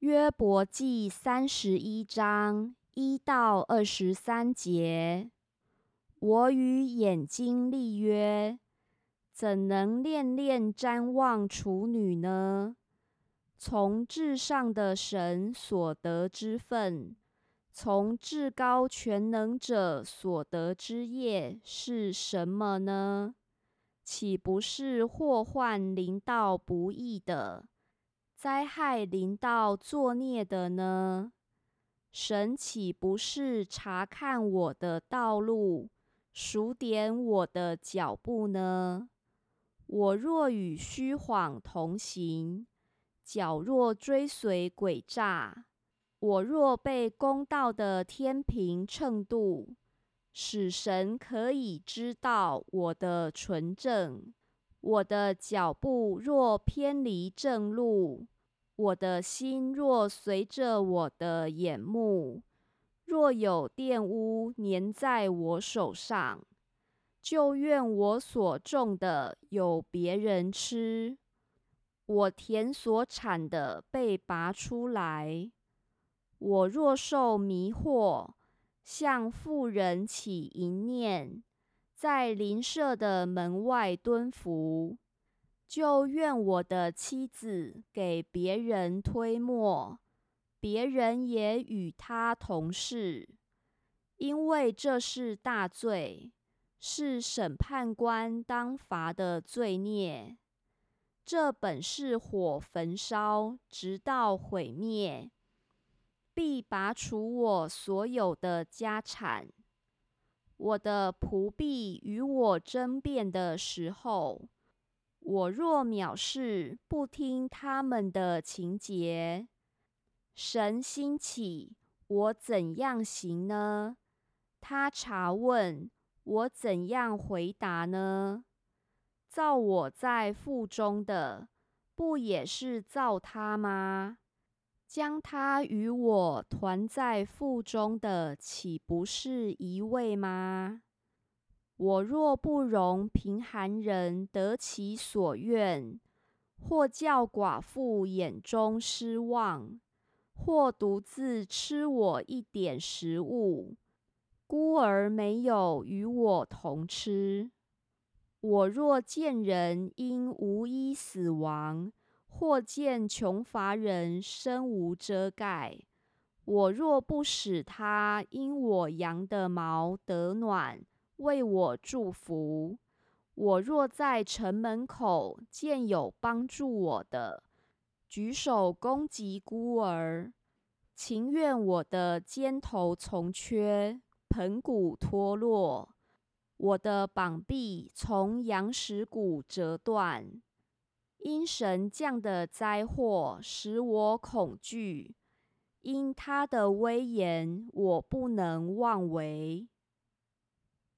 约伯记三十一章一到二十三节：我与眼睛立约，怎能恋恋瞻望处女呢？从至上的神所得之份，从至高全能者所得之业是什么呢？岂不是祸患临到不义的？灾害临到作孽的呢？神岂不是查看我的道路，数点我的脚步呢？我若与虚谎同行，脚若追随诡诈，我若被公道的天平秤度，使神可以知道我的纯正。我的脚步若偏离正路，我的心若随着我的眼目，若有玷污粘在我手上，就愿我所种的有别人吃，我田所产的被拔出来。我若受迷惑，向妇人起淫念。在邻舍的门外蹲伏，就怨我的妻子给别人推磨，别人也与他同事，因为这是大罪，是审判官当罚的罪孽。这本是火焚烧，直到毁灭，必拔除我所有的家产。我的仆婢与我争辩的时候，我若藐视，不听他们的情节，神兴起，我怎样行呢？他查问我怎样回答呢？造我在腹中的，不也是造他吗？将他与我团在腹中的，岂不是一位吗？我若不容贫寒人得其所愿，或叫寡妇眼中失望，或独自吃我一点食物，孤儿没有与我同吃，我若见人因无衣死亡，或见穷乏人身无遮盖，我若不使他因我羊的毛得暖，为我祝福；我若在城门口见有帮助我的，举手攻击孤儿，情愿我的肩头从缺，盆骨脱落，我的膀臂从羊石骨折断。因神降的灾祸使我恐惧，因他的威严我不能妄为。